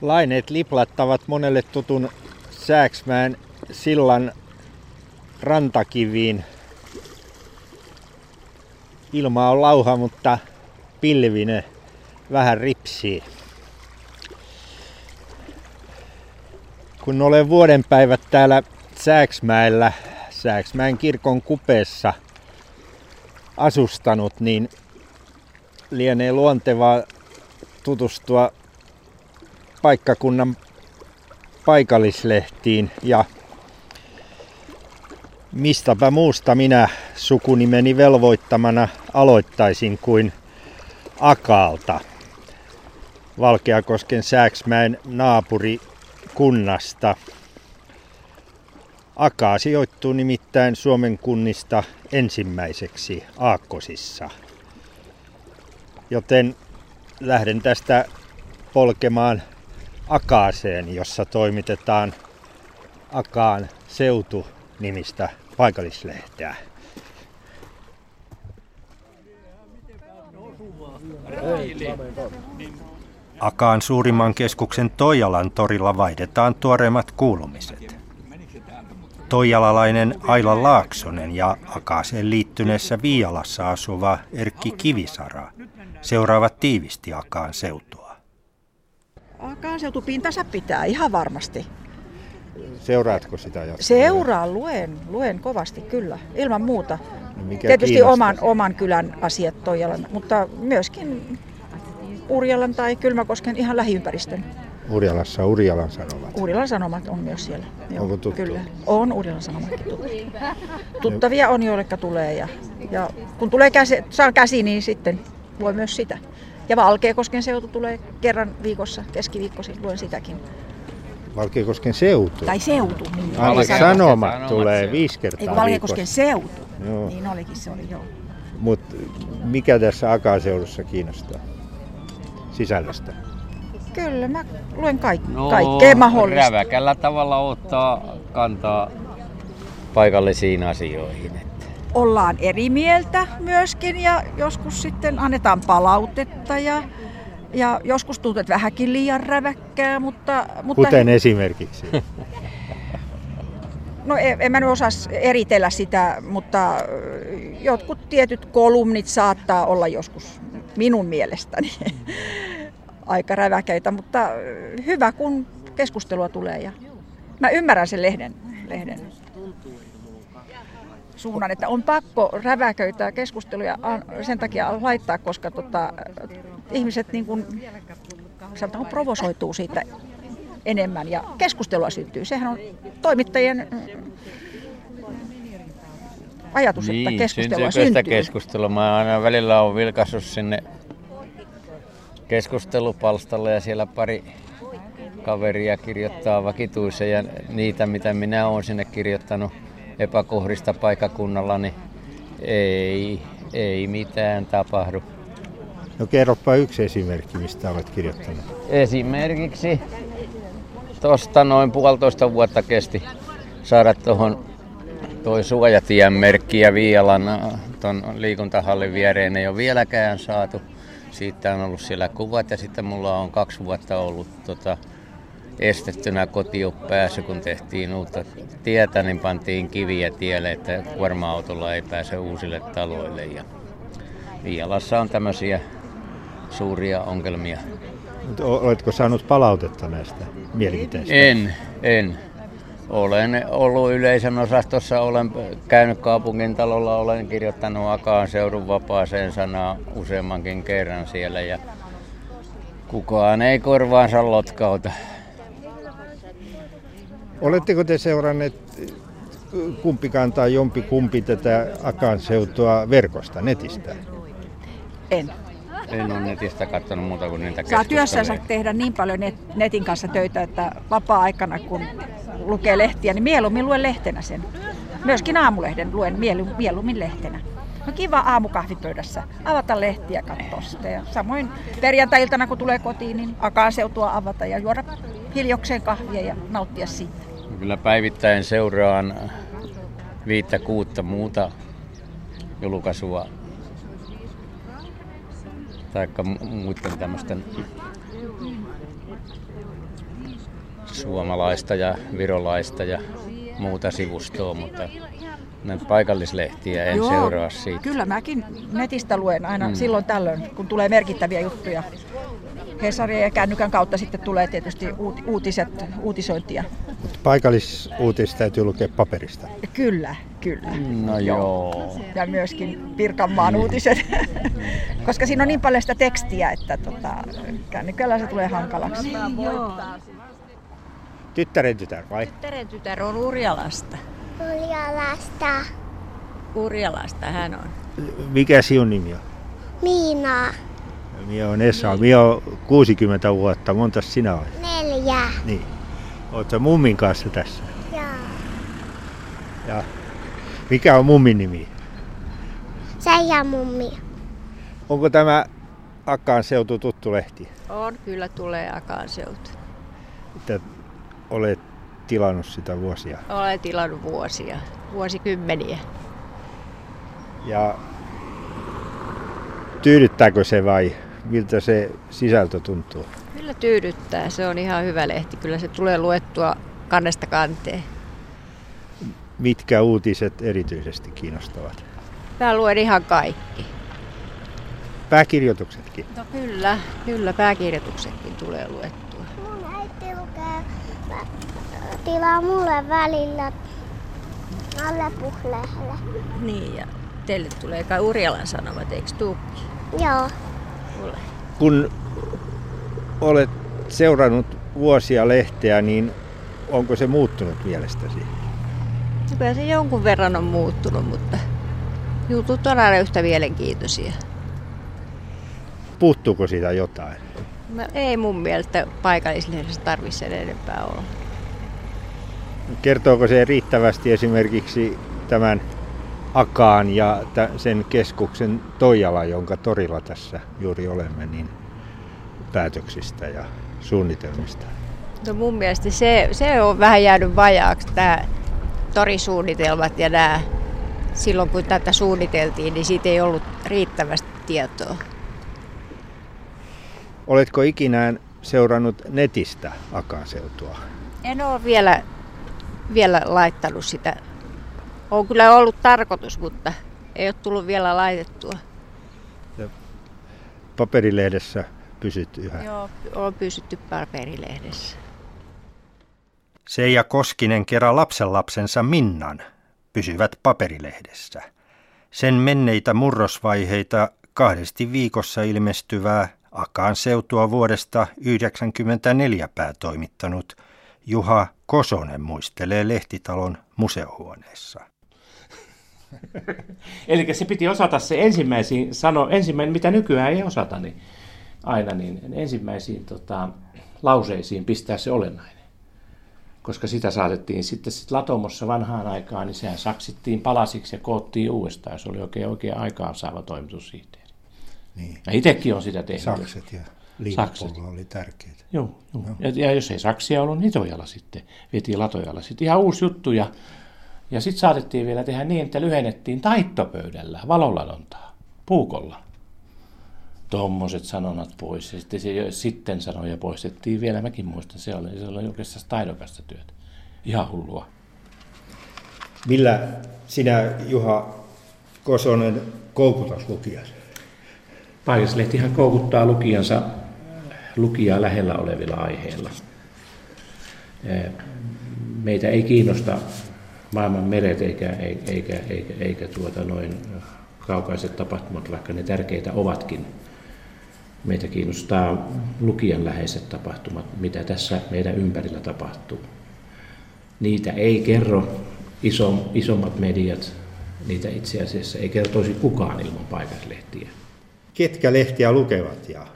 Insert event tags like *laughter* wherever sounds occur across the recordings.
Laineet liplattavat monelle tutun Sääksmään sillan rantakiviin. Ilma on lauha, mutta pilvinen vähän ripsii. Kun olen vuoden päivät täällä Sääksmäellä, Sääksmäen kirkon kupeessa asustanut, niin lienee luontevaa tutustua paikkakunnan paikallislehtiin ja mistäpä muusta minä sukunimeni velvoittamana aloittaisin kuin Akaalta. Valkeakosken Sääksmäen naapurikunnasta. Akaa sijoittuu nimittäin Suomen kunnista ensimmäiseksi Aakkosissa. Joten lähden tästä polkemaan Akaaseen, jossa toimitetaan Akaan seutu nimistä paikallislehteä. Akaan suurimman keskuksen Toijalan torilla vaihdetaan tuoreimmat kuulumiset. Toijalalainen Aila Laaksonen ja Akaaseen liittyneessä Viialassa asuva Erkki Kivisara seuraavat tiivisti Akaan seutua. Akaan seutupintansa pitää ihan varmasti. Seuraatko sitä jatkuvasti? Seuraan, luen, luen kovasti kyllä, ilman muuta. No mikä Tietysti oman, oman kylän asiat Toijalan, mutta myöskin Urjalan tai Kylmäkosken ihan lähiympäristön. Urjalassa Urjalan sanovat. Urjalan Sanomat on myös siellä. Onko tuttu? Kyllä, on Urjalan Sanomatkin tuttu. *laughs* Tuttavia on, joilleka tulee ja, ja kun tulee käsi, saan käsi, niin sitten voi myös sitä. Ja Valkeakosken seutu tulee kerran viikossa, keskiviikkoisin, luen sitäkin. Valkeakosken seutu. Tai seutu, niin. Valkeakosken sanomat Sanomat tulee seutu. viisi kertaa Eikö Valkeakosken viikossa. seutu? Joo. Niin olikin, se oli joo. Mutta mikä tässä Akaseudussa kiinnostaa? Sisällöstä. Kyllä, mä luen kaik- No, kaikkea mahdollista. räväkällä tavalla ottaa kantaa paikallisiin asioihin. Ollaan eri mieltä myöskin ja joskus sitten annetaan palautetta ja, ja joskus tuntuu, että vähänkin liian räväkkää, mutta, mutta Kuten esimerkiksi. *laughs* no en, en mä nyt osaa eritellä sitä, mutta jotkut tietyt kolumnit saattaa olla joskus minun mielestäni *laughs* aika räväkäitä, mutta hyvä kun keskustelua tulee ja mä ymmärrän sen lehden, lehden suunnan, että on pakko räväköitä keskusteluja sen takia laittaa, koska tota, ihmiset niin kuin, sanotaan, provosoituu siitä enemmän ja keskustelua syntyy. Sehän on toimittajien mm, ajatus, että keskustelua syntyy. keskustelua? Mä aina välillä on vilkaissut sinne keskustelupalstalle ja siellä pari kaveria kirjoittaa vakituisia ja niitä, mitä minä olen sinne kirjoittanut epäkohdista paikakunnalla, niin ei, ei mitään tapahdu. No kerropa yksi esimerkki, mistä olet kirjoittanut. Esimerkiksi tuosta noin puolitoista vuotta kesti saada tuohon toi suojatien merkki ja Viialan tuon liikuntahallin viereen ei ole vieläkään saatu. Siitä on ollut siellä kuvat ja sitten mulla on kaksi vuotta ollut tota, estettynä kotiin pääsy, kun tehtiin uutta tietä, niin pantiin kiviä tielle, että kuorma-autolla ei pääse uusille taloille. Ja Viialassa on tämmöisiä suuria ongelmia. Oletko saanut palautetta näistä mielipiteistä? En, en. Olen ollut yleisön osastossa, olen käynyt kaupungin talolla, olen kirjoittanut Akaan seudun vapaaseen sanaa useammankin kerran siellä ja kukaan ei korvaansa lotkauta. Oletteko te seuranneet kumpikaan tai jompi kumpi tätä Akan seutua verkosta, netistä? En. En ole netistä katsonut muuta kuin niitä Saa työssänsä tehdä niin paljon net, netin kanssa töitä, että vapaa-aikana kun lukee lehtiä, niin mieluummin luen lehtenä sen. Myöskin aamulehden luen mielu- mieluummin lehtenä. No kiva aamukahvipöydässä avata lehtiä katsoa sitä. Ja samoin perjantai-iltana kun tulee kotiin, niin akaan seutua avata ja juoda hiljokseen kahvia ja nauttia siitä. Kyllä päivittäin seuraan viittä kuutta muuta julkaisua mu- muiden tämmöisten suomalaista ja virolaista ja muuta sivustoa, mutta näitä paikallislehtiä en Joo, seuraa siitä. Kyllä mäkin netistä luen aina mm. silloin tällöin, kun tulee merkittäviä juttuja. Hesaria ja kännykän kautta sitten tulee tietysti uutiset, uutisointia. Paikallisuutiset täytyy lukea paperista. Kyllä, kyllä. No joo. Ja myöskin Pirkanmaan mm. uutiset, *laughs* koska siinä on niin paljon sitä tekstiä, että tota, kännykällä se tulee hankalaksi. Joo. Tyttären tytär vai? Tyttären tytär on Urjalasta. Urjalasta. Urjalasta hän on. Mikä sinun nimi on? Miina. Minä on Esa. Minä on 60 vuotta. Monta sinä olet? Neljä. Niin. Oletko mummin kanssa tässä? Joo. Ja mikä on mummin nimi? Seija mummi. Onko tämä Akaan seutu tuttu lehti? On, kyllä tulee Akaan seutu. Että olet tilannut sitä vuosia? Olen tilannut vuosia, vuosikymmeniä. Ja tyydyttääkö se vai miltä se sisältö tuntuu? Kyllä tyydyttää, se on ihan hyvä lehti. Kyllä se tulee luettua kannesta kanteen. Mitkä uutiset erityisesti kiinnostavat? Mä luen ihan kaikki. Pääkirjoituksetkin? No kyllä, kyllä pääkirjoituksetkin tulee luettua. Mun äiti lukee, tilaa mulle välillä alle puhleelle. Niin, ja teille tulee kai Urjalan sanomat, eikö tuukki? Joo. Mulle. Kun olet seurannut vuosia lehteä, niin onko se muuttunut mielestäsi? Kyllä se jonkun verran on muuttunut, mutta jutut on aina yhtä mielenkiintoisia. Puuttuuko siitä jotain? No, ei mun mielestä paikallislehdessä tarvitse sen enempää olla. Kertooko se riittävästi esimerkiksi tämän Akaan ja sen keskuksen Toijala, jonka torilla tässä juuri olemme, niin päätöksistä ja suunnitelmista? No mun mielestä se, se on vähän jäänyt vajaaksi, tämä torisuunnitelmat ja nämä. Silloin kun tätä suunniteltiin, niin siitä ei ollut riittävästi tietoa. Oletko ikinä seurannut netistä Akanseutua? En ole vielä, vielä laittanut sitä. On kyllä ollut tarkoitus, mutta ei ole tullut vielä laitettua. Ja paperilehdessä pysyt yhä? Joo, on pysytty paperilehdessä. Seija Koskinen kerran lapsenlapsensa Minnan pysyvät paperilehdessä. Sen menneitä murrosvaiheita kahdesti viikossa ilmestyvää Akaan seutua vuodesta 1994 päätoimittanut Juha Kosonen muistelee lehtitalon museohuoneessa. *laughs* Eli se piti osata se ensimmäisiin sano, ensimmäinen, mitä nykyään ei osata, niin aina niin ensimmäisiin tota, lauseisiin pistää se olennainen. Koska sitä saatettiin sitten sit latomossa vanhaan aikaan, niin sehän saksittiin palasiksi ja koottiin uudestaan. Se oli oikein, oikein aikaan saava toimitus siitä. Niin. Ja itsekin on sitä tehnyt. Sakset ja liivapullo oli tärkeitä. Joo, joo. joo. Ja, ja, jos ei saksia ollut, niin Tojalla sitten, vietiin Latojalla. Sitten ihan uusi juttu ja, ja sitten saatettiin vielä tehdä niin, että lyhennettiin taittopöydällä valoladontaa, puukolla. Tuommoiset sanonnat pois. Ja sitten, se, sitten sanoja poistettiin vielä, mäkin muistan, se oli, se oli oikeastaan taidokasta työtä. Ihan hullua. Millä sinä, Juha Kosonen, koukutas lukijasi? Paikallislehtihän koukuttaa lukijansa lukijaa lähellä olevilla aiheilla. Meitä ei kiinnosta maailman meret eikä, eikä, eikä, eikä, tuota noin kaukaiset tapahtumat, vaikka ne tärkeitä ovatkin. Meitä kiinnostaa lukijan läheiset tapahtumat, mitä tässä meidän ympärillä tapahtuu. Niitä ei kerro iso, isommat mediat, niitä itse asiassa ei kertoisi kukaan ilman paikallislehtiä ketkä lehtiä lukevat ja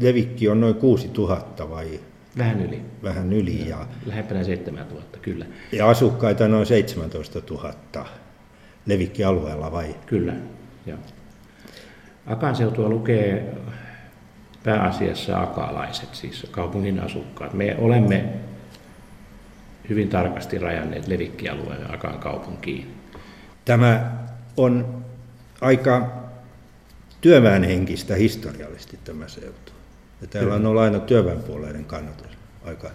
levikki on noin 6000 vai? Vähän yli. Vähän yli. Ja, Lähempänä 7000, kyllä. Ja asukkaita noin 17 000 levikkialueella vai? Kyllä, joo. Akanseutua lukee pääasiassa akalaiset, siis kaupungin asukkaat. Me olemme hyvin tarkasti rajanneet levikkialueen Akan kaupunkiin. Tämä on aika työväenhenkistä historiallisesti tämä seutu. Ja täällä on ollut aina työväenpuolueiden kannatus aika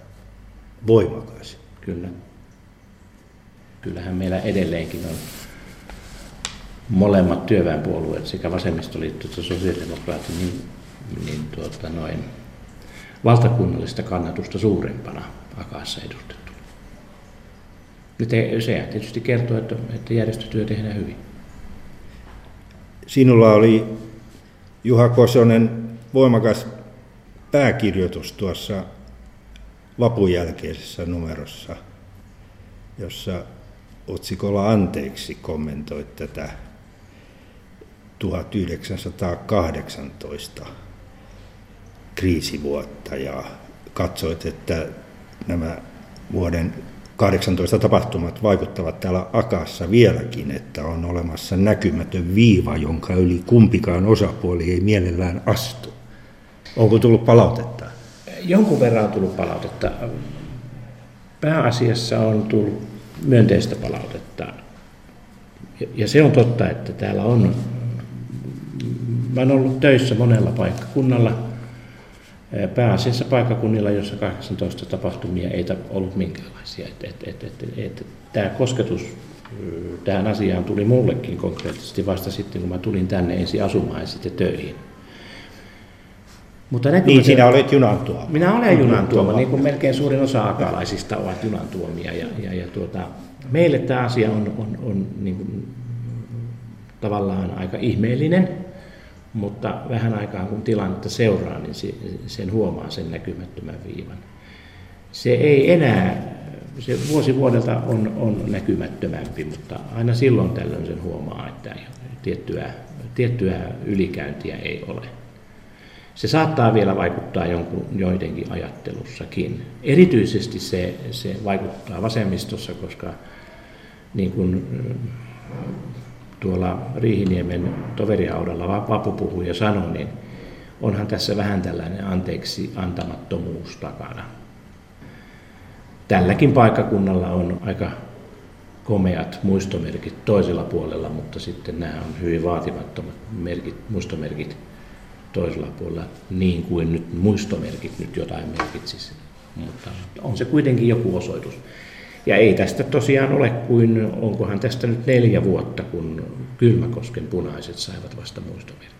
voimakas. Kyllä. Kyllähän meillä edelleenkin on molemmat työväenpuolueet, sekä vasemmistoliitto että sosiaalidemokraatit, niin, niin tuota, noin valtakunnallista kannatusta suurempana akaassa edustettu. Se tietysti kertoo, että, että järjestötyö tehdään hyvin. Sinulla oli Juha Kosonen voimakas pääkirjoitus tuossa vapun jälkeisessä numerossa, jossa otsikolla Anteeksi kommentoit tätä 1918 kriisivuotta ja katsoit, että nämä vuoden 18 tapahtumat vaikuttavat täällä Akassa vieläkin, että on olemassa näkymätön viiva, jonka yli kumpikaan osapuoli ei mielellään astu. Onko tullut palautetta? Jonkun verran on tullut palautetta. Pääasiassa on tullut myönteistä palautetta. Ja se on totta, että täällä on, mä olen ollut töissä monella paikkakunnalla, pääasiassa paikkakunnilla, jossa 18 tapahtumia ei ollut minkäänlaisia. Et, et, et, et, et, tämä kosketus tähän asiaan tuli mullekin konkreettisesti vasta sitten, kun mä tulin tänne ensin asumaan ja sitten töihin. Mutta niin, sinä olet junan tuoma. Minä olen junan tuoma, niin kuin melkein suurin osa akalaisista ovat junan tuomia. Ja, ja, ja tuota, meille tämä asia on, on, on niin kuin, tavallaan aika ihmeellinen, mutta vähän aikaa kun tilannetta seuraa, niin sen huomaa sen näkymättömän viivan. Se ei enää, se vuosi vuodelta on, on näkymättömämpi, mutta aina silloin tällöin sen huomaa, että tiettyä, tiettyä ylikäyntiä ei ole. Se saattaa vielä vaikuttaa jonkun, joidenkin ajattelussakin. Erityisesti se, se vaikuttaa vasemmistossa, koska niin kuin tuolla Riihiniemen toveriaudalla Vapu puhui ja sanoi, niin onhan tässä vähän tällainen anteeksi antamattomuus takana. Tälläkin paikkakunnalla on aika komeat muistomerkit toisella puolella, mutta sitten nämä on hyvin vaatimattomat merkit, muistomerkit toisella puolella, niin kuin nyt muistomerkit nyt jotain merkitsisi. Mutta on se kuitenkin joku osoitus. Ja ei tästä tosiaan ole kuin, onkohan tästä nyt neljä vuotta, kun Kylmäkosken punaiset saivat vasta muistomerkin.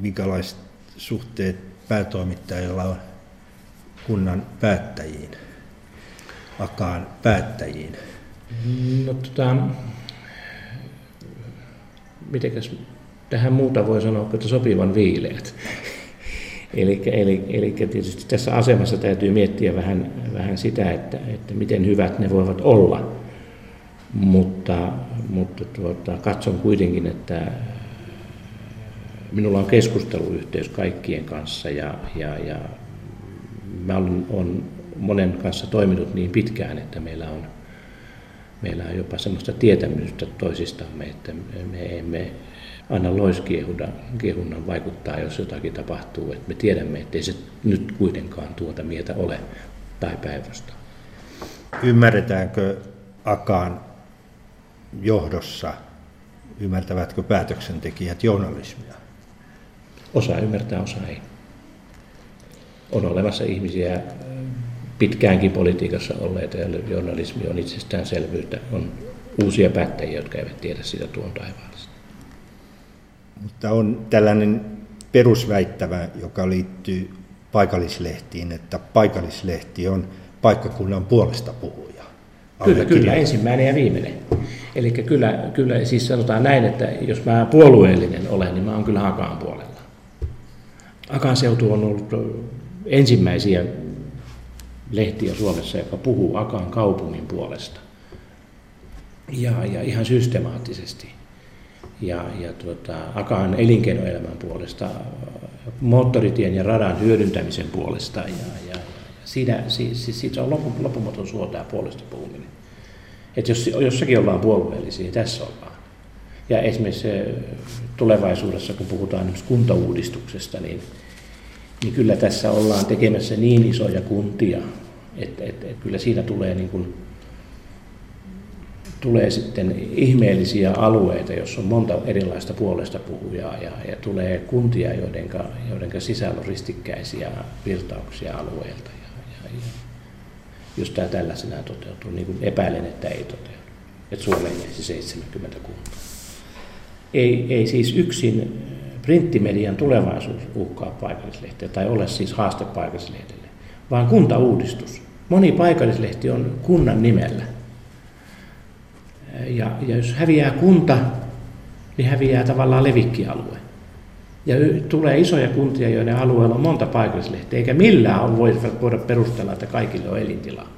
Minkälaiset suhteet päätoimittajilla on kunnan päättäjiin, akaan päättäjiin? No tota, mitenkäs tähän muuta voi sanoa, että sopivan viileät. Eli, eli, eli tietysti tässä asemassa täytyy miettiä vähän, vähän sitä, että, että miten hyvät ne voivat olla. Mutta, mutta tuota, katson kuitenkin, että minulla on keskusteluyhteys kaikkien kanssa ja, ja, ja mä olen, olen monen kanssa toiminut niin pitkään, että meillä on, meillä on jopa sellaista tietämystä toisistamme, että me emme anna loiskiehunnan vaikuttaa, jos jotakin tapahtuu. Että me tiedämme, ettei se nyt kuitenkaan tuota mieltä ole tai päivästä. Ymmärretäänkö Akaan johdossa, ymmärtävätkö päätöksentekijät journalismia? Osa ymmärtää, osa ei. On olemassa ihmisiä pitkäänkin politiikassa olleita ja journalismi on itsestäänselvyyttä. On uusia päättäjiä, jotka eivät tiedä sitä tuon taivaallista. Mutta on tällainen perusväittävä, joka liittyy paikallislehtiin, että paikallislehti on paikkakunnan puolesta puhuja. Kyllä, kyllä, ensimmäinen ja viimeinen. Eli kyllä, kyllä, siis sanotaan näin, että jos mä puolueellinen olen, niin mä oon kyllä Akaan puolella. Akaan seutu on ollut ensimmäisiä lehtiä Suomessa, joka puhuu Akaan kaupungin puolesta. Ja, ja ihan systemaattisesti ja, ja tuota, Akaan elinkeinoelämän puolesta, moottoritien ja radan hyödyntämisen puolesta. Ja, ja, siinä, siis, siis siitä on lopun, lopumaton suo puolesta puhuminen. Että jos jossakin ollaan puolueellisia, niin tässä ollaan. Ja esimerkiksi tulevaisuudessa, kun puhutaan kuntauudistuksesta, niin, niin kyllä tässä ollaan tekemässä niin isoja kuntia, että, että, että kyllä siinä tulee niin kuin tulee sitten ihmeellisiä alueita, jossa on monta erilaista puolesta puhujaa ja, ja tulee kuntia, joiden, joiden sisällä on ristikkäisiä virtauksia alueelta. Ja, ja, ja jos tämä tällaisenaan toteutuu, niin kuin epäilen, että ei toteudu. Että Suomeen jäisi 70 kuntaa. Ei, ei siis yksin printtimedian tulevaisuus uhkaa paikallislehteä tai ole siis haaste paikallislehdelle, vaan kuntauudistus. Moni paikallislehti on kunnan nimellä. Ja, ja jos häviää kunta, niin häviää tavallaan levikkialue. Ja tulee isoja kuntia, joiden alueella on monta paikallislehteä, eikä millään on voida perustella, että kaikille on elintilaa.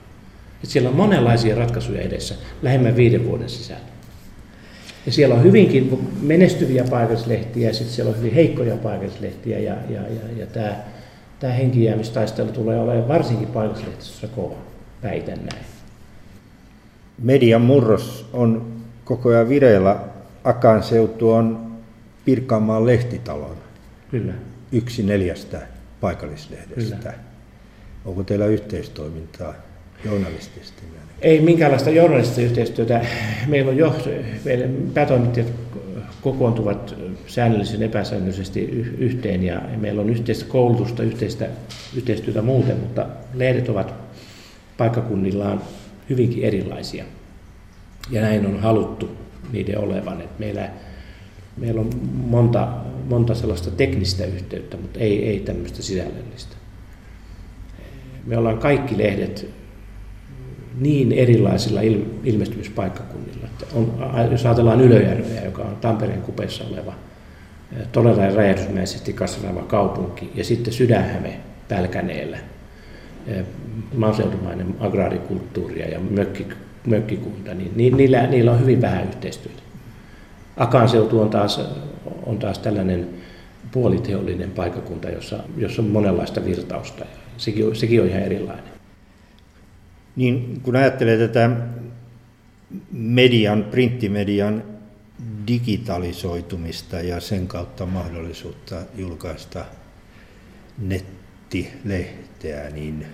Että siellä on monenlaisia ratkaisuja edessä lähemmän viiden vuoden sisällä. Ja siellä on hyvinkin menestyviä paikallislehtiä ja sitten siellä on hyvin heikkoja paikallislehtiä ja, ja, ja, ja tämä, tämä henkijäämistaistelu tulee olemaan varsinkin paikallislehtisessä kova, väitän näin. Median murros on koko ajan vireillä. Akan seutu on Pirkanmaan lehtitalon. Kyllä. Yksi neljästä paikallislehdestä. Kyllä. Onko teillä yhteistoimintaa journalistisesti? Ei minkäänlaista journalistista yhteistyötä. Meillä on jo, meidän päätoimittajat kokoontuvat säännöllisesti epäsäännöllisesti yhteen ja meillä on yhteistä koulutusta, yhteistä yhteistyötä muuten, mutta lehdet ovat paikkakunnillaan hyvinkin erilaisia. Ja näin on haluttu niiden olevan. että meillä, meillä on monta, monta sellaista teknistä yhteyttä, mutta ei, ei tämmöistä sisällöllistä. Me ollaan kaikki lehdet niin erilaisilla ilmestymispaikkakunnilla. Että on, jos ajatellaan Ylöjärveä, joka on Tampereen kupeessa oleva todella räjähdysmäisesti kasvava kaupunki, ja sitten Sydänhäme Pälkäneellä, maaseudumainen agraarikulttuuria ja mökki, mökkikunta, niin niillä, niillä on hyvin vähän yhteistyötä. Akan seutu on taas, on taas tällainen puoliteollinen paikkakunta, jossa, jossa on monenlaista virtausta. Sekin, sekin on ihan erilainen. Niin kun ajattelee tätä median, printtimedian digitalisoitumista ja sen kautta mahdollisuutta julkaista nettilehteä, niin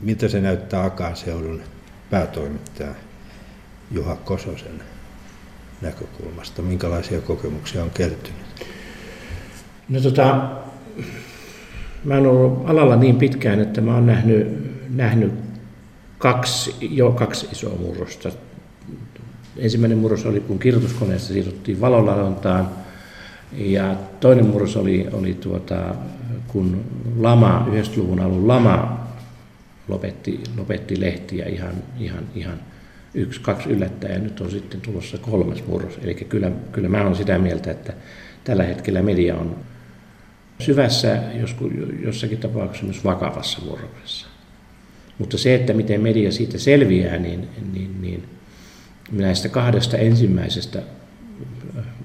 miltä se näyttää Akaan seudun päätoimittaja Juha Kososen näkökulmasta? Minkälaisia kokemuksia on kertynyt? No tota, mä oon ollut alalla niin pitkään, että mä oon nähnyt, nähnyt kaksi, jo kaksi isoa murrosta. Ensimmäinen murros oli, kun kirjoituskoneesta siirryttiin valoladontaan, ja toinen murros oli, oli tuota, kun lama, 90-luvun alun lama lopetti, lopetti lehtiä ihan, ihan, ihan yksi, kaksi yllättäen, ja nyt on sitten tulossa kolmas murros. Eli kyllä, kyllä mä olen sitä mieltä, että tällä hetkellä media on syvässä, joskus, jossakin tapauksessa myös vakavassa murroksessa. Mutta se, että miten media siitä selviää, niin, niin, niin näistä kahdesta ensimmäisestä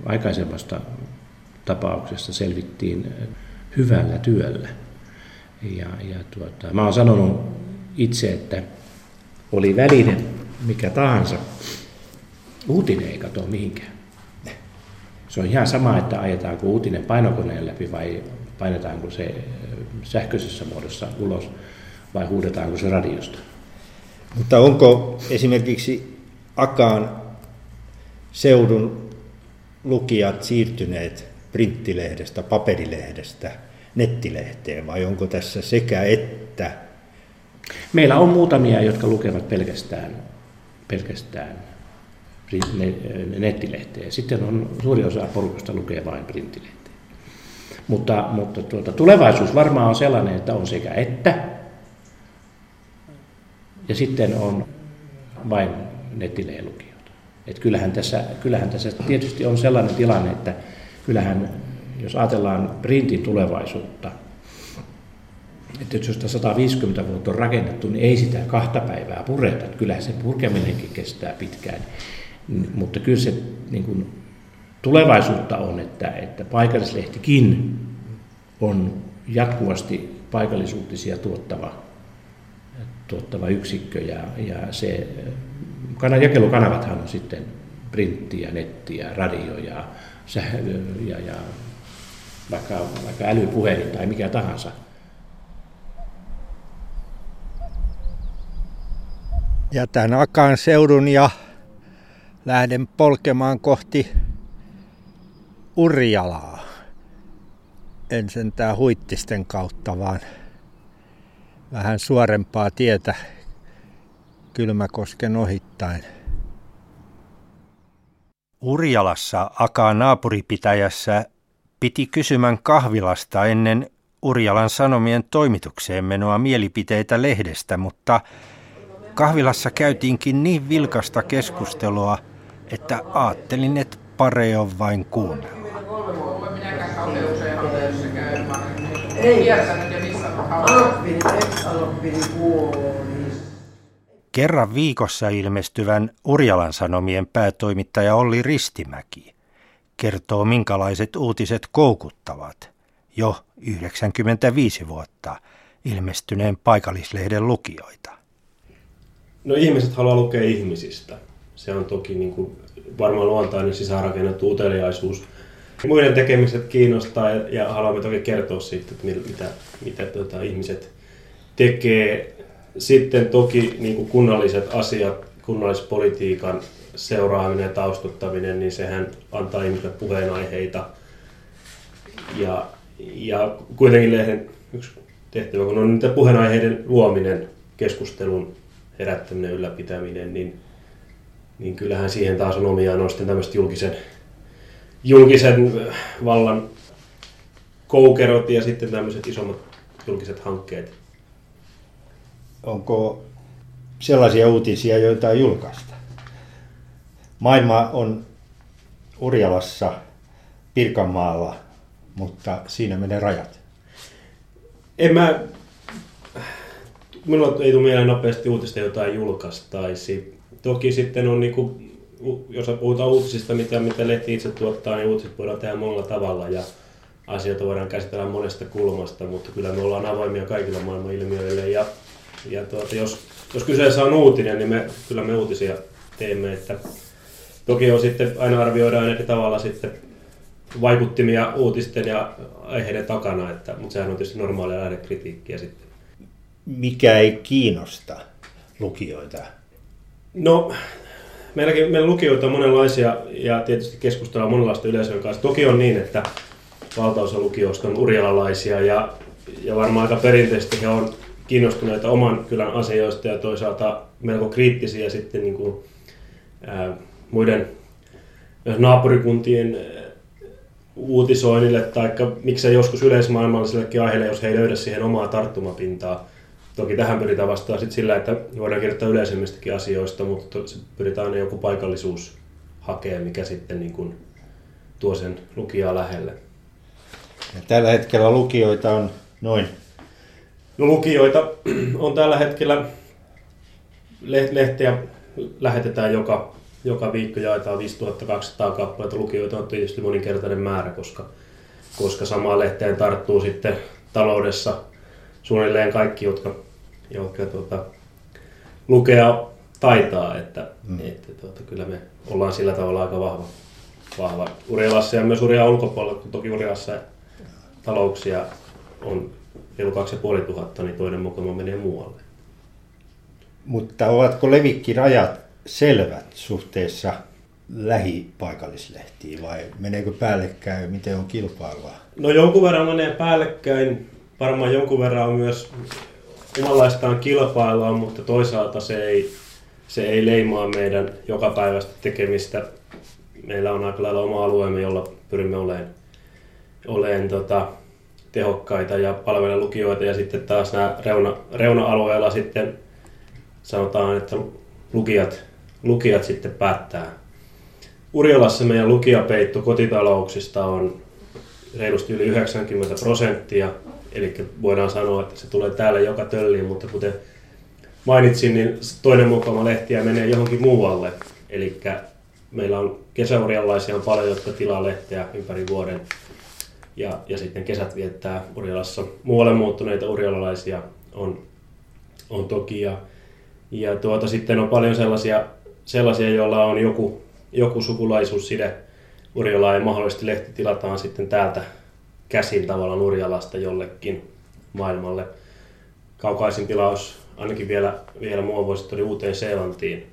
aikaisemmasta tapauksesta selvittiin hyvällä työllä. Ja, ja tuota, mä oon sanonut itse, että oli väline mikä tahansa, uutinen ei katoa mihinkään. Se on ihan sama, että ajetaanko uutinen painokoneen läpi vai painetaanko se äh, sähköisessä muodossa ulos vai huudetaanko se radiosta. Mutta onko esimerkiksi Akaan seudun lukijat siirtyneet printtilehdestä, paperilehdestä nettilehteen vai onko tässä sekä että? Meillä on muutamia, jotka lukevat pelkästään, pelkästään nettilehteä. Sitten on suuri osa porukasta lukee vain printtilehteä. Mutta, mutta tuota, tulevaisuus varmaan on sellainen, että on sekä että, ja sitten on vain nettileilukijoita. Et kyllähän, tässä, kyllähän tässä tietysti on sellainen tilanne, että kyllähän jos ajatellaan printin tulevaisuutta, että jos sitä 150 vuotta on rakennettu, niin ei sitä kahta päivää pureta. Kyllähän sen purkeminenkin kestää pitkään. Mutta kyllä se niin kuin, tulevaisuutta on, että, että paikallislehtikin on jatkuvasti paikallisuutisia tuottava tuottava yksikkö ja, ja se, jakelukanavathan on sitten printti ja netti ja radio ja sähkö ja, ja vaikka, vaikka älypuhelin tai mikä tahansa. Jätän Akan seudun ja lähden polkemaan kohti Urjalaa. En sentään huittisten kautta, vaan vähän suorempaa tietä Kylmäkosken ohittain. Urjalassa Akaa naapuripitäjässä piti kysymän kahvilasta ennen Urjalan Sanomien toimitukseen menoa mielipiteitä lehdestä, mutta kahvilassa käytiinkin niin vilkasta keskustelua, että ajattelin, että pare on vain kuunnella. Kerran viikossa ilmestyvän Urjalan Sanomien päätoimittaja Olli Ristimäki kertoo, minkälaiset uutiset koukuttavat jo 95 vuotta ilmestyneen paikallislehden lukijoita. No ihmiset haluaa lukea ihmisistä. Se on toki niin kuin varmaan luontainen sisäänrakennettu uteliaisuus. Muiden tekemiset kiinnostaa ja, haluamme toki kertoa siitä, että mitä, mitä tuota, ihmiset tekee. Sitten toki niin kuin kunnalliset asiat, kunnallispolitiikan seuraaminen ja taustuttaminen, niin sehän antaa ihmisille puheenaiheita. Ja, ja kuitenkin lehden yksi tehtävä, kun on niitä puheenaiheiden luominen, keskustelun herättäminen, ylläpitäminen, niin, niin kyllähän siihen taas on omiaan on sitten tämmöiset julkisen, julkisen vallan koukerot ja sitten tämmöiset isommat julkiset hankkeet. Onko sellaisia uutisia, joita ei julkaista? Maailma on Urjalassa, Pirkanmaalla, mutta siinä menee rajat. En mä, minulla ei tule mieleen nopeasti uutista, jota ei julkaistaisi. Toki sitten on, niin kuin, jos puhutaan uutisista, mitä, mitä lehti itse tuottaa, niin uutiset voidaan tehdä monella tavalla ja asioita voidaan käsitellä monesta kulmasta, mutta kyllä me ollaan avoimia kaikilla maailman ilmiöille. Ja, ja tuota, jos, jos kyseessä on uutinen, niin me, kyllä me uutisia teemme. Että toki on sitten, aina arvioidaan eri tavalla sitten vaikuttimia uutisten ja aiheiden takana, että, mutta sehän on tietysti normaalia lähdekritiikkiä sitten. Mikä ei kiinnosta lukijoita? No, meilläkin, meillä lukijoita on monenlaisia ja tietysti keskustellaan monenlaista yleisön kanssa. Toki on niin, että valtaosa lukijoista on urjalalaisia ja, ja varmaan aika perinteisesti he on kiinnostuneita oman kylän asioista ja toisaalta melko kriittisiä sitten niin kuin, ää, muiden naapurikuntien uutisoinnille tai miksei joskus yleismaailmallisellekin aiheelle, jos he ei löydä siihen omaa tarttumapintaa. Toki tähän pyritään vastaan sit sillä, että voidaan kirjoittaa yleisemmistäkin asioista, mutta pyritään aina joku paikallisuus hakea, mikä sitten niin kuin tuo sen lukijaa lähelle. Ja tällä hetkellä lukijoita on noin? No lukijoita *clears throat* on tällä hetkellä, lehteä lähetetään joka joka viikko jaetaan 5200 kappaletta. Lukijoita on tietysti moninkertainen määrä, koska, koska samaan lehteen tarttuu sitten taloudessa suunnilleen kaikki, jotka, jotka tuota, lukea taitaa. Että, mm. että tuota, kyllä me ollaan sillä tavalla aika vahva, vahva Urjalassa ja myös Urjan ulkopuolella, kun toki Urjalassa talouksia on reilu 2500, niin toinen mukaan menee muualle. Mutta ovatko levikkirajat selvät suhteessa lähipaikallislehtiin vai meneekö päällekkäin, miten on kilpailua? No jonkun verran menee päällekkäin, varmaan jonkun verran on myös omanlaistaan kilpailua, mutta toisaalta se ei, se ei leimaa meidän jokapäiväistä tekemistä. Meillä on aika lailla oma alueemme, jolla pyrimme olemaan, olemaan tota, tehokkaita ja palvelemaan lukijoita ja sitten taas nämä reuna, reuna-alueilla sitten sanotaan, että lukijat lukijat sitten päättää. Urjalassa meidän lukijapeitto kotitalouksista on reilusti yli 90 prosenttia, eli voidaan sanoa, että se tulee täällä joka tölliin, mutta kuten mainitsin, niin toinen mukama lehtiä menee johonkin muualle. Eli meillä on kesäurjalaisia on paljon, jotka tilaa lehteä ympäri vuoden ja, ja sitten kesät viettää Urjalassa. Muualle muuttuneita urjalalaisia on, on toki ja, ja tuota, sitten on paljon sellaisia sellaisia, joilla on joku, joku sukulaisuusside Urjalaan ja mahdollisesti lehti tilataan sitten täältä käsin tavallaan Urjalasta jollekin maailmalle. Kaukaisin tilaus ainakin vielä, vielä muovoiset oli Uuteen Seelantiin.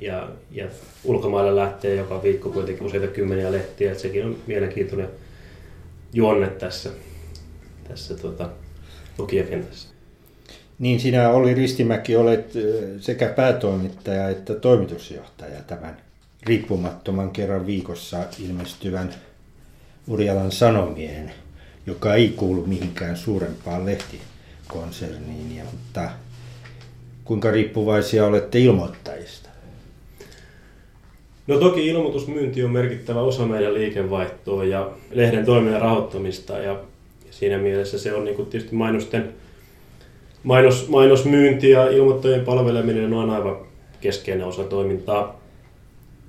Ja, ja ulkomaille lähtee joka viikko kuitenkin useita kymmeniä lehtiä, että sekin on mielenkiintoinen juonne tässä, tässä tuota, lukijakentässä. Niin sinä Olli Ristimäki olet sekä päätoimittaja että toimitusjohtaja tämän riippumattoman kerran viikossa ilmestyvän Urjalan Sanomien, joka ei kuulu mihinkään suurempaan lehtikonserniin, ja, mutta kuinka riippuvaisia olette ilmoittajista? No toki ilmoitusmyynti on merkittävä osa meidän liikevaihtoa ja lehden toiminnan rahoittamista ja siinä mielessä se on niin kuin tietysti mainosten, mainos, mainosmyynti ja ilmoittajien palveleminen on aivan keskeinen osa toimintaa.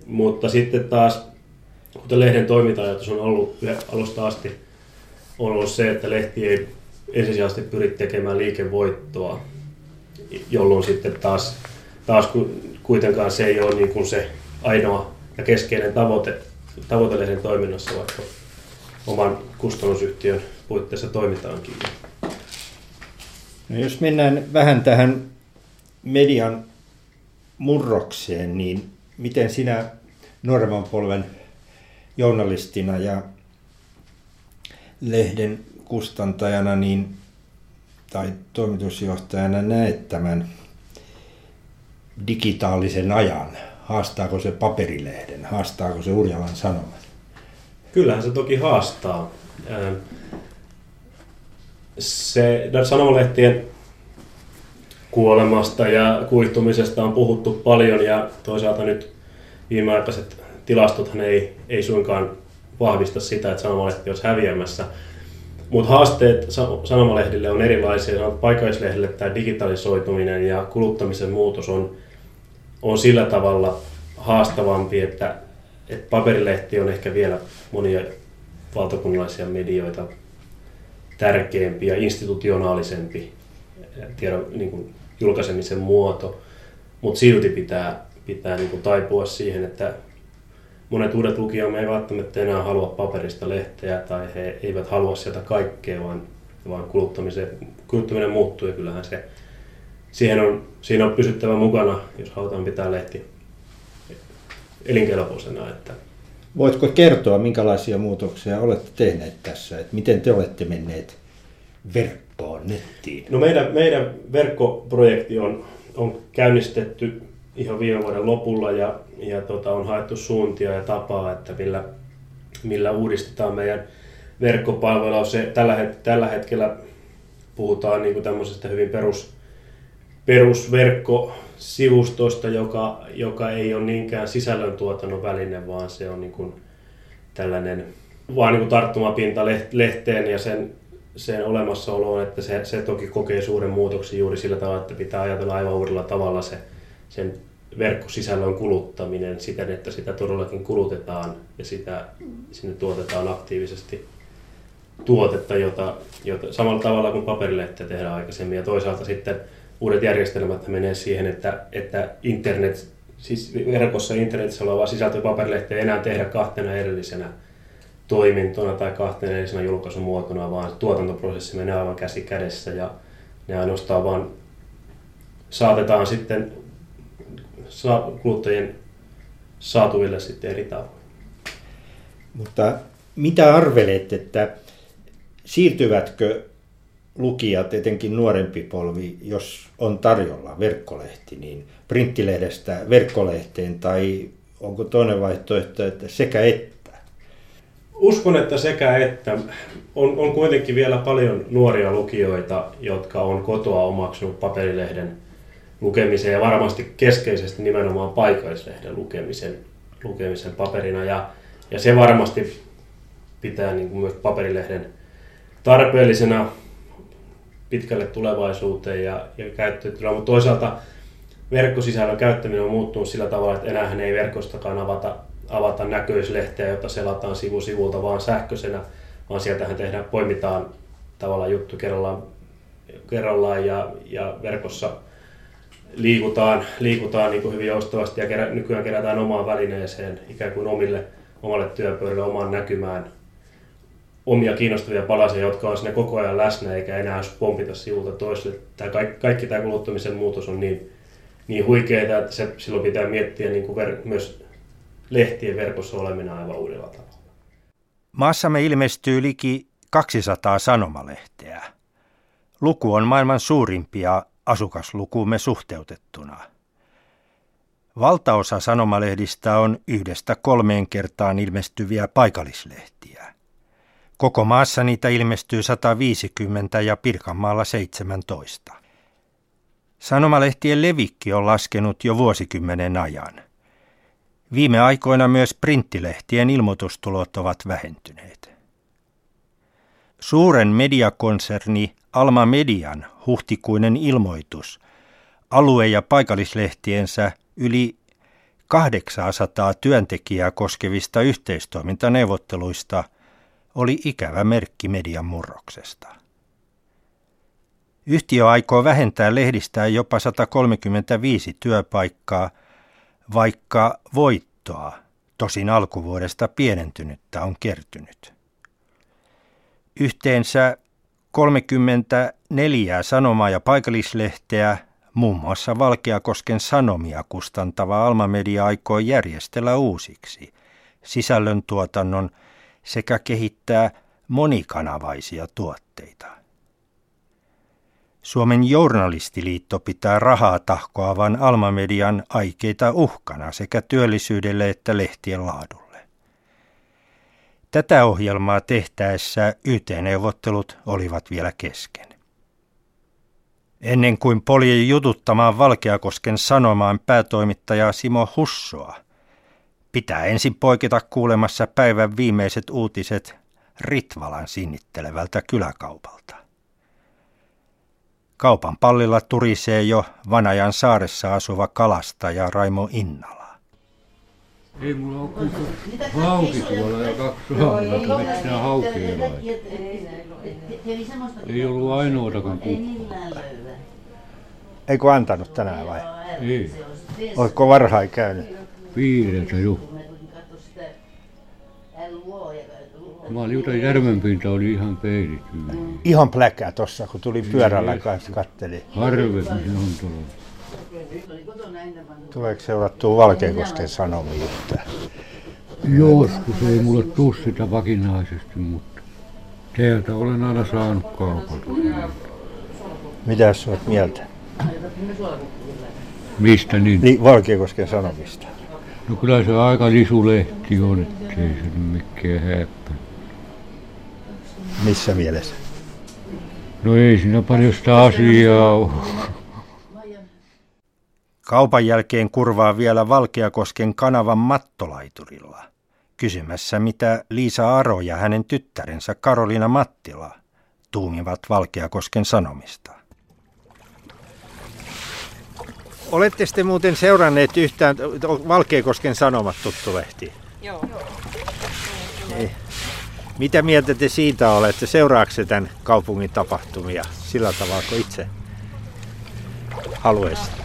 Mutta sitten taas, kuten lehden toiminta-ajatus on ollut alusta asti, on ollut se, että lehti ei ensisijaisesti pyri tekemään liikevoittoa, jolloin sitten taas, taas kuitenkaan se ei ole niin kuin se ainoa ja keskeinen tavoite, lehden toiminnassa, vaikka oman kustannusyhtiön puitteissa toimitaankin. No jos mennään vähän tähän median murrokseen, niin miten sinä nuoremman polven journalistina ja lehden kustantajana niin, tai toimitusjohtajana näet tämän digitaalisen ajan? Haastaako se paperilehden? Haastaako se Urjalan Sanomat? Kyllähän se toki haastaa. Se sanomalehtien kuolemasta ja kuihtumisesta on puhuttu paljon ja toisaalta nyt viimeaikaiset tilastothan ei, ei suinkaan vahvista sitä, että sanomalehti olisi häviämässä. Mutta haasteet sanomalehdille on erilaisia. Paikallislehdille tämä digitalisoituminen ja kuluttamisen muutos on, on sillä tavalla haastavampi, että, että paperilehti on ehkä vielä monia valtakunnallisia medioita tärkeämpi ja institutionaalisempi tiedon niin kuin julkaisemisen muoto, mutta silti pitää, pitää niin kuin taipua siihen, että monet uudet lukijamme ei välttämättä enää halua paperista lehteä tai he eivät halua sieltä kaikkea, vaan, vaan kuluttaminen muuttuu ja kyllähän se, siihen on, siinä on pysyttävä mukana, jos halutaan pitää lehti elinkelpoisena. Että Voitko kertoa, minkälaisia muutoksia olette tehneet tässä, että miten te olette menneet verkkoon, nettiin? No meidän, meidän verkkoprojekti on, on käynnistetty ihan viime vuoden lopulla ja, ja tota, on haettu suuntia ja tapaa, että millä, millä uudistetaan meidän verkkopalvelua. Se, tällä, het, tällä hetkellä puhutaan niin kuin tämmöisestä hyvin perus, perusverkkosivustosta, joka, joka ei ole niinkään sisällöntuotannon väline, vaan se on niin kuin tällainen vaan niin kuin tarttumapinta lehteen ja sen, sen olemassaoloon, että se, se toki kokee suuren muutoksen juuri sillä tavalla, että pitää ajatella aivan uudella tavalla se sen verkkosisällön kuluttaminen siten, että sitä todellakin kulutetaan ja sitä sinne tuotetaan aktiivisesti tuotetta, jota, jota samalla tavalla kuin paperilehteä tehdään aikaisemmin. Ja toisaalta sitten uudet järjestelmät menee siihen, että, että internet, siis verkossa internetissä oleva sisältö paperilehteä ei enää tehdä kahtena erillisenä toimintona tai kahtena erillisenä julkaisumuotona, vaan tuotantoprosessi menee aivan käsi kädessä ja ne ainoastaan vaan saatetaan sitten kuluttajien saatuville sitten eri tavoin. Mutta mitä arvelet, että siirtyvätkö lukijat, etenkin nuorempi polvi, jos on tarjolla verkkolehti, niin printtilehdestä verkkolehteen tai onko toinen vaihtoehto, että sekä että? Uskon, että sekä että. On, on kuitenkin vielä paljon nuoria lukijoita, jotka on kotoa omaksunut paperilehden lukemisen ja varmasti keskeisesti nimenomaan paikallislehden lukemisen, lukemisen paperina. Ja, ja se varmasti pitää niin kuin myös paperilehden tarpeellisena pitkälle tulevaisuuteen ja, ja käyttöön. Mutta toisaalta verkkosisällön käyttäminen on muuttunut sillä tavalla, että enää ei verkostakaan avata, avata näköislehteä, jota selataan sivu sivulta vaan sähköisenä, vaan sieltähän tehdään, poimitaan tavallaan juttu kerrallaan, kerrallaan ja, ja verkossa liikutaan, liikutaan niin kuin hyvin joustavasti ja kerä, nykyään kerätään omaan välineeseen ikään kuin omille, omalle työpöydälle, omaan näkymään omia kiinnostavia palasia, jotka on siinä koko ajan läsnä eikä enää pompita sivulta toiselle. Tämä kaikki, kaikki tämä kuluttamisen muutos on niin, niin huikeaa, että se, silloin pitää miettiä niin kuin ver, myös lehtien verkossa oleminen aivan uudella tavalla. Maassamme ilmestyy liki 200 sanomalehteä. Luku on maailman suurimpia asukaslukuumme suhteutettuna. Valtaosa sanomalehdistä on yhdestä kolmeen kertaan ilmestyviä paikallislehtiä. Koko maassa niitä ilmestyy 150 ja Pirkanmaalla 17. Sanomalehtien levikki on laskenut jo vuosikymmenen ajan. Viime aikoina myös printtilehtien ilmoitustulot ovat vähentyneet. Suuren mediakonserni Alma Median huhtikuinen ilmoitus alue- ja paikallislehtiensä yli 800 työntekijää koskevista yhteistoimintaneuvotteluista oli ikävä merkki median murroksesta. Yhtiö aikoo vähentää lehdistään jopa 135 työpaikkaa, vaikka voittoa, tosin alkuvuodesta pienentynyttä, on kertynyt. Yhteensä 34 sanomaa ja paikallislehteä, muun muassa Valkeakosken Sanomia kustantava Alma Media aikoo järjestellä uusiksi sisällöntuotannon sekä kehittää monikanavaisia tuotteita. Suomen journalistiliitto pitää rahaa tahkoavan Alma-median aikeita uhkana sekä työllisyydelle että lehtien laadulle. Tätä ohjelmaa tehtäessä YT-neuvottelut olivat vielä kesken. Ennen kuin polje jututtamaan Valkeakosken sanomaan päätoimittajaa Simo Hussoa, pitää ensin poiketa kuulemassa päivän viimeiset uutiset Ritvalan sinnittelevältä kyläkaupalta. Kaupan pallilla turisee jo Vanajan saaressa asuva kalastaja Raimo Innala. Ei mulla ole kuin hauki tuolla ja kaksi saamelaista metsää haukia Ei ollut ainoatakaan kukkoa. Eikö antanut tänään vai? Ei. Oletko varhain käynyt? Mä olin jotain järvenpinta oli ihan peilit Ihan pläkää tossa, kun tuli pyörällä kanssa katteli. Harvemmin se on tuolla. Tuleeko seurattua Valkeakosken sanomia yhtään? Joskus ei mulle tuu sitä vakinaisesti, mutta teiltä olen aina saanut kaupalta. Mitä sä oot mieltä? Mistä niin? Niin, Valkeakosken sanomista. No kyllä se aika lisulehti on, ettei se nyt mikään häppä. Missä mielessä? No ei siinä paljon sitä asiaa ole. Kaupan jälkeen kurvaa vielä Valkeakosken kanavan mattolaiturilla. Kysymässä, mitä Liisa Aro ja hänen tyttärensä Karolina Mattila tuumivat Valkeakosken sanomista. Olette sitten muuten seuranneet yhtään Valkeakosken sanomat tuttu lehti? Joo. Ei. Mitä mieltä te siitä olette? Seuraako tämän kaupungin tapahtumia sillä tavalla kuin itse haluaisitte?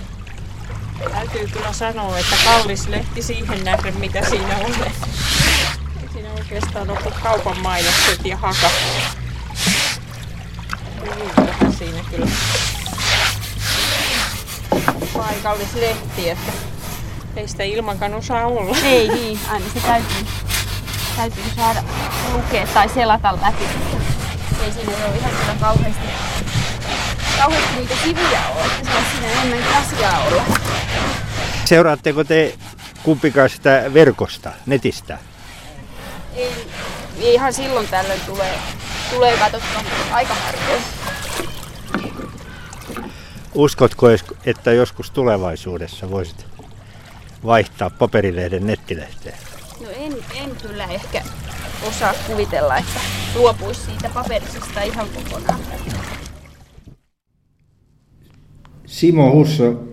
Täytyy kyllä sanoa, että kallis lehti siihen nähden, mitä siinä on. Siinä oikeastaan ole kaupan mainokset ja haka. Hyvin vähän siinä kyllä paikallislehti, että ei sitä ilmankaan osaa olla. Ei niin, aina se täytyy, täytyy saada lukea tai selata läpi. Ei siinä ole ihan kyllä kauheasti, kauheasti niitä sivuja ole, että se on siinä enemmänkin asiaa olla. Seuraatteko te kumpikaan sitä verkosta, netistä? Ei, ei ihan silloin tällöin tulee, tulee katsottua aika harvoin. Uskotko, että joskus tulevaisuudessa voisit vaihtaa paperilehden nettilehteen? No en, en kyllä ehkä osaa kuvitella, että luopuisi siitä paperisesta ihan kokonaan. Simo Husso,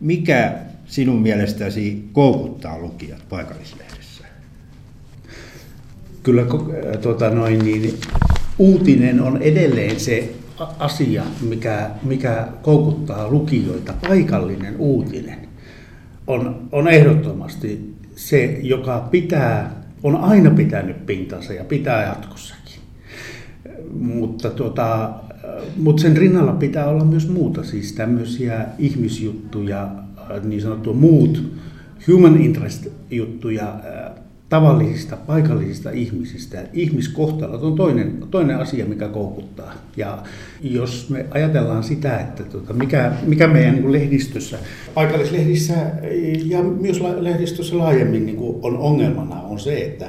mikä sinun mielestäsi koukuttaa lukijat paikallislehdessä? Kyllä tuota, noin, niin, uutinen on edelleen se asia, mikä, mikä koukuttaa lukijoita, paikallinen uutinen, on, on ehdottomasti se, joka pitää, on aina pitänyt pintansa ja pitää jatkossakin. Mutta, tuota, mutta sen rinnalla pitää olla myös muuta, siis tämmöisiä ihmisjuttuja, niin sanottua muut human interest juttuja, tavallisista paikallisista ihmisistä. Ihmiskohtalot on toinen, toinen asia, mikä koukuttaa. Ja jos me ajatellaan sitä, että tuota, mikä, mikä meidän niin kuin lehdistössä, paikallislehdissä ja myös lehdistössä laajemmin niin kuin on ongelmana, on se, että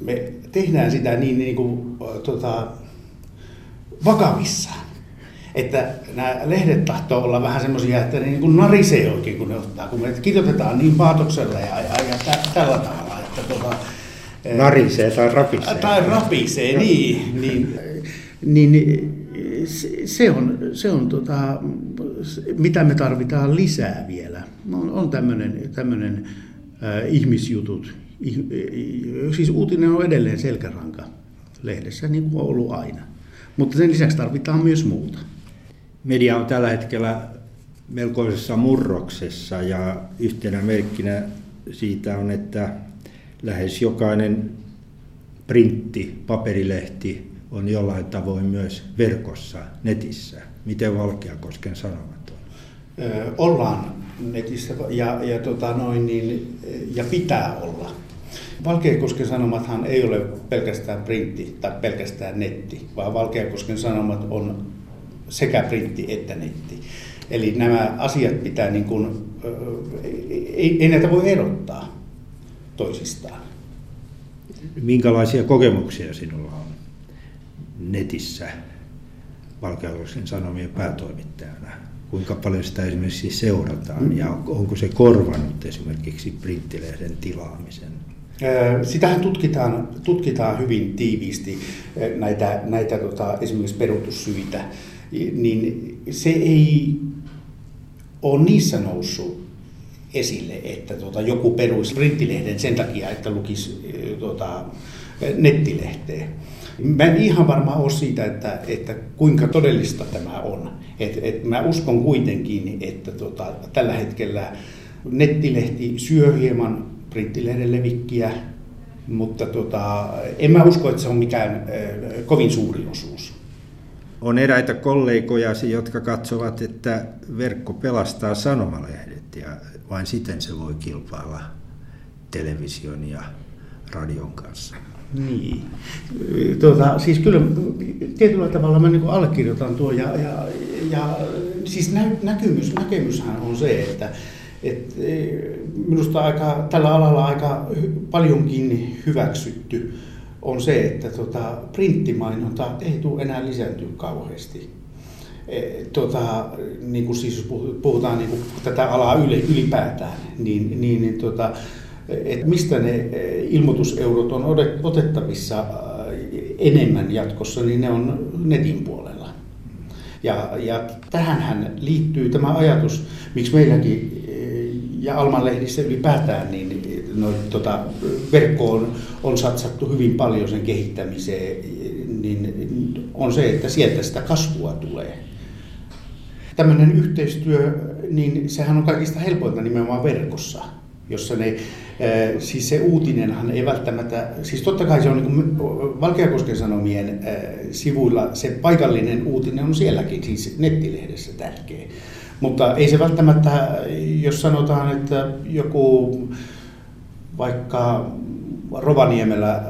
me tehdään sitä niin, niin kuin, tuota, vakavissaan. Että nämä lehdet tahtoo olla vähän semmoisia, että ne niin kuin narisee oikein, kun ne ottaa. Kun me kirjoitetaan niin paatoksella ja, ja, ja tä, tällä tavalla. Että tuota, narisee tai rapisee. Tai rapisee, niin. niin, *laughs* niin se on, se on tota, mitä me tarvitaan lisää vielä. On, on tämmöinen, tämmöinen äh, ihmisjutut. Ih, siis uutinen on edelleen selkäranka lehdessä, niin kuin on ollut aina. Mutta sen lisäksi tarvitaan myös muuta. Media on tällä hetkellä melkoisessa murroksessa ja yhtenä merkkinä siitä on, että lähes jokainen printti, paperilehti on jollain tavoin myös verkossa, netissä. Miten Valkeakosken sanomat on? Ollaan netissä ja, ja, tota noin, niin, ja pitää olla. Valkeakosken sanomathan ei ole pelkästään printti tai pelkästään netti, vaan Valkeakosken sanomat on sekä printti että netti. Eli nämä asiat pitää, niin kuin, ei, ei näitä voi erottaa toisistaan. Minkälaisia kokemuksia sinulla on netissä Valkeakosken Sanomien päätoimittajana? Kuinka paljon sitä esimerkiksi seurataan ja onko se korvannut esimerkiksi printtilehden tilaamisen? Sitähän tutkitaan, tutkitaan hyvin tiiviisti näitä, näitä tota, esimerkiksi peruutussyitä, niin se ei ole niissä noussut esille, että tuota, joku peruisi printtilehden sen takia, että lukisi tuota, nettilehteen. Mä en ihan varma ole siitä, että, että kuinka todellista tämä on. Et, et mä uskon kuitenkin, että tuota, tällä hetkellä nettilehti syö hieman printtilehden levikkiä, mutta tuota, en mä usko, että se on mikään äh, kovin suuri osuus. On eräitä kollegojasi, jotka katsovat, että verkko pelastaa sanomalehdet ja vain siten se voi kilpailla television ja radion kanssa. Niin. Tuota, siis kyllä tietyllä tavalla mä niin allekirjoitan tuo ja, ja, ja siis nä, näkymys, näkemyshän on se, että et, e, minusta aika, tällä alalla aika paljonkin hyväksytty on se, että tota, printtimainonta ei tule enää lisääntyä kauheasti. Tota, niin kuin siis puhutaan niin kuin tätä alaa ylipäätään, niin, niin, niin tota, että mistä ne e, ilmoituseurot on otettavissa enemmän jatkossa, niin ne on netin puolella. Ja, ja tähänhän liittyy tämä ajatus, miksi meilläkin ja Alman lehdissä ylipäätään, niin no, tota, verkkoon on satsattu hyvin paljon sen kehittämiseen, niin on se, että sieltä sitä kasvua tulee. Tämmöinen yhteistyö, niin sehän on kaikista helpointa nimenomaan verkossa, jossa ne, siis se uutinenhan ei välttämättä, siis totta kai se on niin Valkeakosken Sanomien sivuilla, se paikallinen uutinen on sielläkin, siis nettilehdessä tärkeä. Mutta ei se välttämättä, jos sanotaan, että joku vaikka Rovaniemellä äh,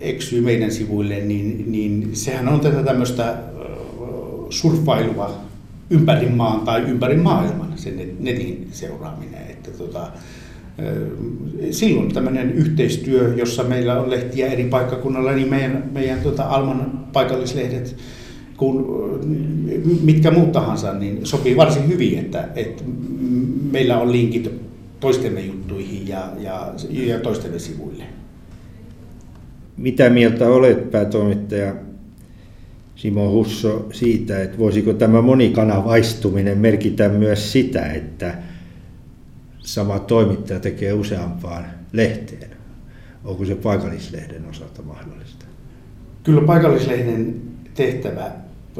eksyy meidän sivuille, niin, niin sehän on tätä tämmöistä äh, surffailua ympäri maan tai ympäri maailman, sen netin seuraaminen. Että tota, silloin tämmöinen yhteistyö, jossa meillä on lehtiä eri paikkakunnalla, niin meidän, meidän tota Alman paikallislehdet kun mitkä muut tahansa, niin sopii varsin hyvin, että, että meillä on linkit toistemme juttuihin ja, ja, ja toistemme sivuille. Mitä mieltä olet päätoimittaja Simo Husso siitä, että voisiko tämä monikanavaistuminen merkitä myös sitä, että sama toimittaja tekee useampaan lehteen? Onko se paikallislehden osalta mahdollista? Kyllä paikallislehden tehtävä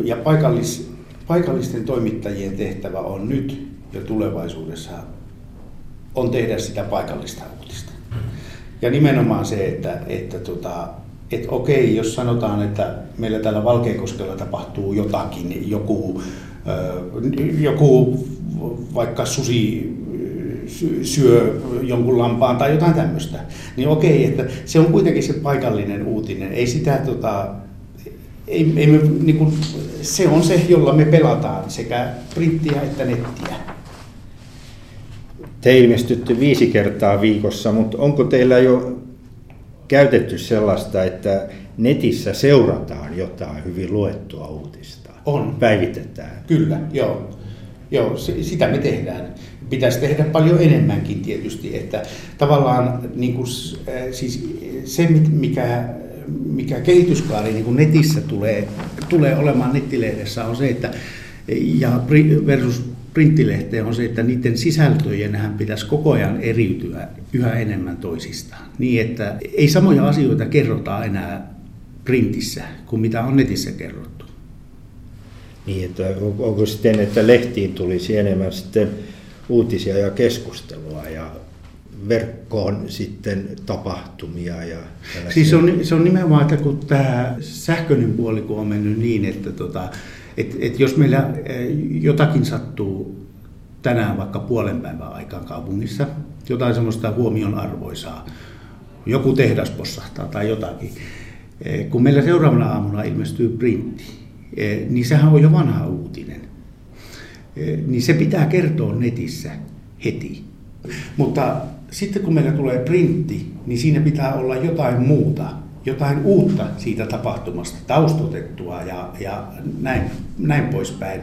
ja paikallis, paikallisten toimittajien tehtävä on nyt ja tulevaisuudessa on tehdä sitä paikallista uutista. Ja nimenomaan se, että, että, tota, että okei, jos sanotaan, että meillä täällä Valkeakoskella tapahtuu jotakin, joku, joku vaikka susi syö jonkun lampaan tai jotain tämmöistä. Niin okei, että se on kuitenkin se paikallinen uutinen. Ei sitä tota, ei, ei me, niin kuin, se on se, jolla me pelataan sekä printtiä että nettiä. Te ilmestytte viisi kertaa viikossa, mutta onko teillä jo käytetty sellaista, että netissä seurataan jotain hyvin luettua uutista? On. Päivitetään? Kyllä, joo. Joo, sitä me tehdään. Pitäisi tehdä paljon enemmänkin tietysti, että tavallaan niin kuin, siis se, mikä, mikä kehityskaari niin kuin netissä tulee, tulee olemaan nettilehdessä on se, että ja versus printtilehteen on se, että niiden sisältöjen pitäisi koko ajan eriytyä yhä enemmän toisistaan. Niin, että ei samoja asioita kerrota enää printissä kuin mitä on netissä kerrottu. Niin, että onko sitten, että lehtiin tulisi enemmän sitten uutisia ja keskustelua ja verkkoon sitten tapahtumia. Ja siis se on, se on nimenomaan, että kun tämä sähköinen puoli kun on mennyt niin, että tota, et, et jos meillä eh, jotakin sattuu tänään vaikka puolen päivän aikaan kaupungissa, jotain semmoista huomionarvoisaa, joku tehdas possahtaa tai jotakin, eh, kun meillä seuraavana aamuna ilmestyy printti, eh, niin sehän on jo vanha uutinen. Niin se pitää kertoa netissä heti. Mutta sitten kun meillä tulee printti, niin siinä pitää olla jotain muuta, jotain uutta siitä tapahtumasta, taustotettua ja, ja näin, näin poispäin,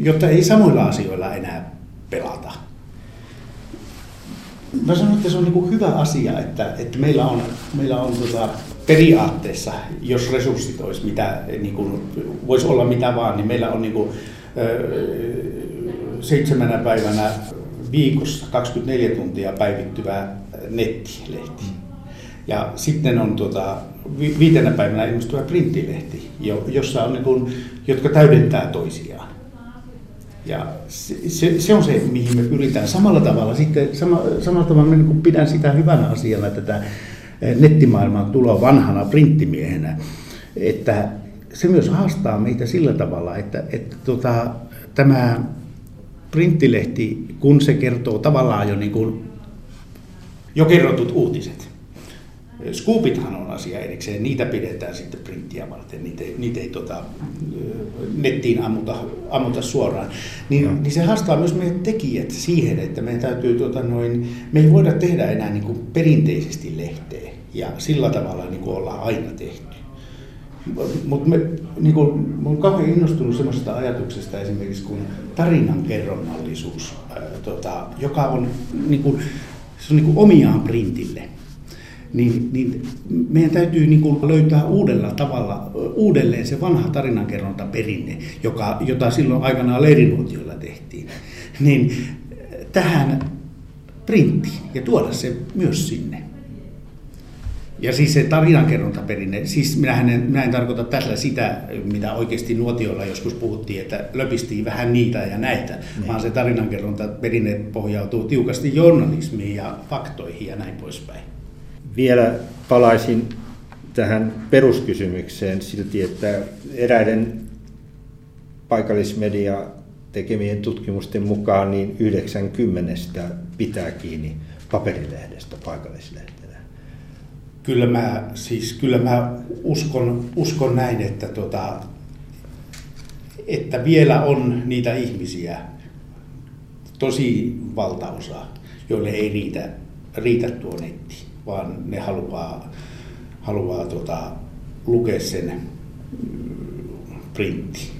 jotta ei samoilla asioilla enää pelata. Mä sanon, että se on niin hyvä asia, että, että meillä on, meillä on tota, periaatteessa, jos resurssit olisi mitä, niin kuin, voisi olla mitä vaan, niin meillä on niin kuin, seitsemänä päivänä viikossa 24 tuntia päivittyvä nettilehti. Ja sitten on tuota, viitenä päivänä ilmestyvä printtilehti, jossa on niin kuin, jotka täydentää toisiaan. Ja se, se, se on se, mihin me pyritään. Samalla tavalla sitten, sama, samalla tavalla niin pidän sitä hyvänä asiana tätä eh, nettimaailman tuloa vanhana printtimiehenä, että se myös haastaa meitä sillä tavalla, että, että tota, tämä printtilehti, kun se kertoo tavallaan jo, niin kuin, jo kerrotut uutiset. Scoopithan on asia erikseen, niitä pidetään sitten printtiä varten, niitä niitä ei tota, nettiin ammuta, ammuta suoraan. Niin, niin se haastaa myös meidän tekijät siihen, että meidän täytyy, tota, noin, me ei voida tehdä enää niin kuin perinteisesti lehteä ja sillä tavalla niin kuin ollaan aina tehty. Mutta niin kuin, mä olen kauhean innostunut semmoisesta ajatuksesta esimerkiksi kuin tarinan kerronnallisuus, ää, tota, joka on, niin kuin, se on niin kuin omiaan printille. Niin, niin meidän täytyy niin kuin löytää uudella tavalla, uudelleen se vanha tarinankerrontaperinne, joka, jota silloin aikanaan leirinuotioilla tehtiin, niin tähän printtiin ja tuoda se myös sinne. Ja siis se tarinankerrontaperinne, siis minähän en, minä en tarkoita tällä sitä, mitä oikeasti nuotiolla joskus puhuttiin, että löpistiin vähän niitä ja näitä, niin. vaan se tarinankerrontaperinne pohjautuu tiukasti journalismiin ja faktoihin ja näin poispäin. Vielä palaisin tähän peruskysymykseen silti, että eräiden paikallismedia tekemien tutkimusten mukaan niin 90 pitää kiinni paperilehdestä paikallislehdestä kyllä mä, siis, kyllä mä uskon, uskon näin, että, tota, että vielä on niitä ihmisiä, tosi valtaosa, joille ei riitä, riitä tuo netti, vaan ne haluaa, haluaa tota, lukea sen mm, printti.